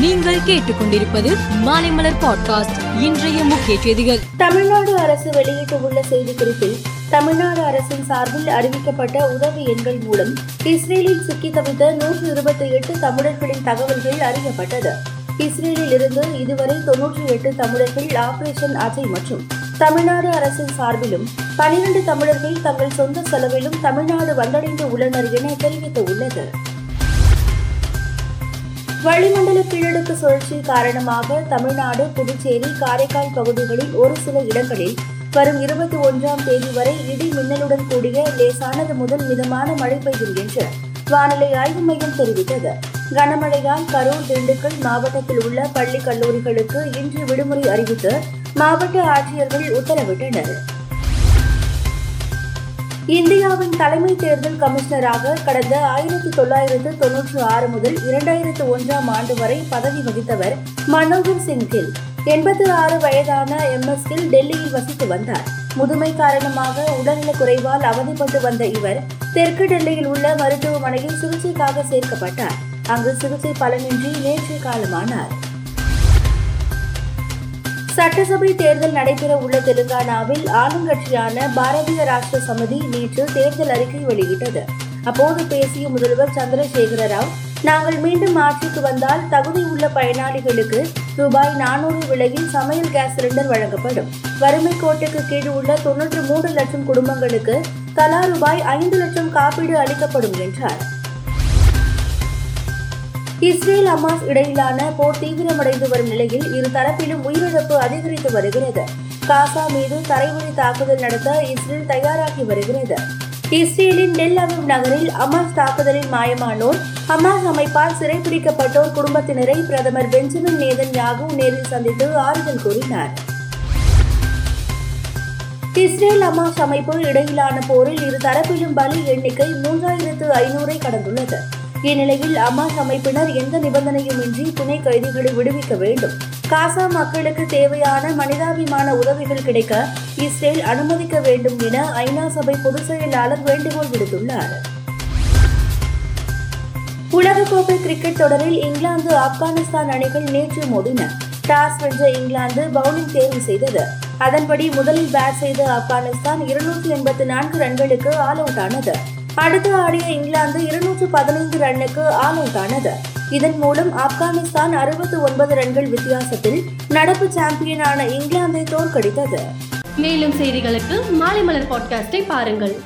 நீங்கள் கேட்டுக்கொண்டிருப்பது மாலைமலர் பாட்காஸ்ட் இன்றைய முக்கிய செய்திகள். தமிழ்நாடு அரசு வெளியிட்டுள்ள செய்திக்குறிப்பில் தமிழ்நாடு அரசின் சார்பில் அறிவிக்கப்பட்ட உதவி எண்கள் மூலம் இஸ்ரேலில் சிக்கி தவித்த நூற்று இருபத்தி எட்டு தமிழர்களின் தகவல்கள் அறியப்பட்டது. இஸ்ரேலில் இருந்து இதுவரை தொன்னூற்றி எட்டு தமிழர்கள் ஆபரேஷன் அஜய் மற்றும் தமிழ்நாடு அரசின் சார்பிலும் பனிரண்டு தமிழர்கள் தங்கள் சொந்த செலவிலும் தமிழ்நாடு வந்தடைந்து உள்ளனர் என தெரிவித்துள்ளது. வளிமண்டல கீழடுக்கு சுழற்சி காரணமாக தமிழ்நாடு புதுச்சேரி காரைக்கால் பகுதிகளில் ஒரு சில இடங்களில் வரும் இருபத்தி ஒன்றாம் தேதி வரை இடி மின்னலுடன் கூடிய லேசானது முதல் மிதமான மழை பெய்யும் என்று வானிலை ஆய்வு மையம் தெரிவித்தது. கனமழையால் கரூர் திண்டுக்கல் மாவட்டத்தில் உள்ள பள்ளி கல்லூரிகளுக்கு இன்று விடுமுறை அறிவித்து மாவட்ட ஆட்சியர்கள் உத்தரவிட்டனர். இந்தியாவின் தலைமை தேர்தல் கமிஷனராக கடந்த ஆயிரத்தி தொள்ளாயிரத்து தொன்னூற்று ஆறு முதல் இரண்டாயிரத்து ஒன்றாம் ஆண்டு வரை பதவி வகித்தவர் மனோகர் சிங் கில் எண்பத்தி ஆறு வயதான எம் எஸ் கில் டெல்லியில் வசித்து வந்தார். முதுமை காரணமாக உடல்நலக் குறைவால் அவதிப்பட்டு வந்த இவர் தெற்கு டெல்லியில் உள்ள மருத்துவமனையில் சிகிச்சைக்காக சேர்க்கப்பட்டார். அங்கு சிகிச்சை பலனின்றி நேற்று காலமானார். சட்டசபை தேர்தல் நடைபெற உள்ள தெலுங்கானாவில் ஆளுங்கட்சியான பாரதிய ராஷ்டிர சமிதி நேற்று தேர்தல் அறிக்கை வெளியிட்டது. அப்போது பேசிய முதல்வர் சந்திரசேகர ராவ் நாங்கள் மீண்டும் ஆட்சிக்கு வந்தால் தகுதியுள்ள பயனாளிகளுக்கு ரூபாய் நானூறு விலையில் சமையல் கேஸ் சிலிண்டர் வழங்கப்படும். வறுமை கோட்டுக்கு கீழ் உள்ள தொன்னூற்று மூன்று லட்சம் குடும்பங்களுக்கு தலா ரூபாய் ஐந்து லட்சம் காப்பீடு அளிக்கப்படும் என்றார். இஸ்ரேல் அமாஸ் இடையிலான போர் தீவிரமடைந்து வரும் நிலையில் இரு தரப்பிலும் உயிரிழப்பு அதிகரித்து வருகிறது. காசா மீது தரைவழி தாக்குதல் நடத்த இஸ்ரேல் தயாராகி வருகிறது. இஸ்ரேலின் டெல் அவிவ் நகரில் அமாஸ் தாக்குதலில் மாயமானோர் அமாஸ் அமைப்பால் சிறைப்பிடிக்கப்பட்டோர் குடும்பத்தினரை பிரதமர் பெஞ்சமின் நேதன் யாகு நேரில் சந்தித்து ஆறுதல் கூறினார். இஸ்ரேல் அமாஸ் அமைப்பு இடையிலான போரில் இரு தரப்பிலும் பலி எண்ணிக்கை மூன்றாயிரத்து ஐநூறை கடந்துள்ளது. இந்நிலையில் அமாஸ் அமைப்பினர் எந்த நிபந்தனையுமின்றி துணை கைதிகளை விடுவிக்க வேண்டும்? காசா மக்களுக்கு தேவையான மனிதாபிமான உதவிகள் கிடைக்க இஸ்ரேல் அனுமதிக்க வேண்டும் என ஐநா சபை பொதுச் செயலாளர் வேண்டுகோள் விடுத்துள்ளார். உலகக்கோப்பை கிரிக்கெட் தொடரில் இங்கிலாந்து ஆப்கானிஸ்தான் அணிகள் நேற்று மோதின. டாஸ் வென்ற இங்கிலாந்து பவுலிங் தேர்வு செய்தது. அதன்படி முதலில் பேட் செய்த ஆப்கானிஸ்தான் இருநூற்றி எண்பத்தி நான்கு ரன்களுக்கு ஆல் அவுட் ஆனது அடுத்து ஆடிய இங்கிலாந்து இருநூற்று பதினைந்து ரன்னுக்கு ஆல் அவுட் ஆனது. இதன் மூலம் ஆப்கானிஸ்தான் அறுபத்தி ஒன்பது ரன்கள் வித்தியாசத்தில் நடப்பு சாம்பியனான இங்கிலாந்தை தோற்கடித்தது. மேலும் செய்திகளுக்கு மாலை மலர் பாட்காஸ்டை பாருங்கள்.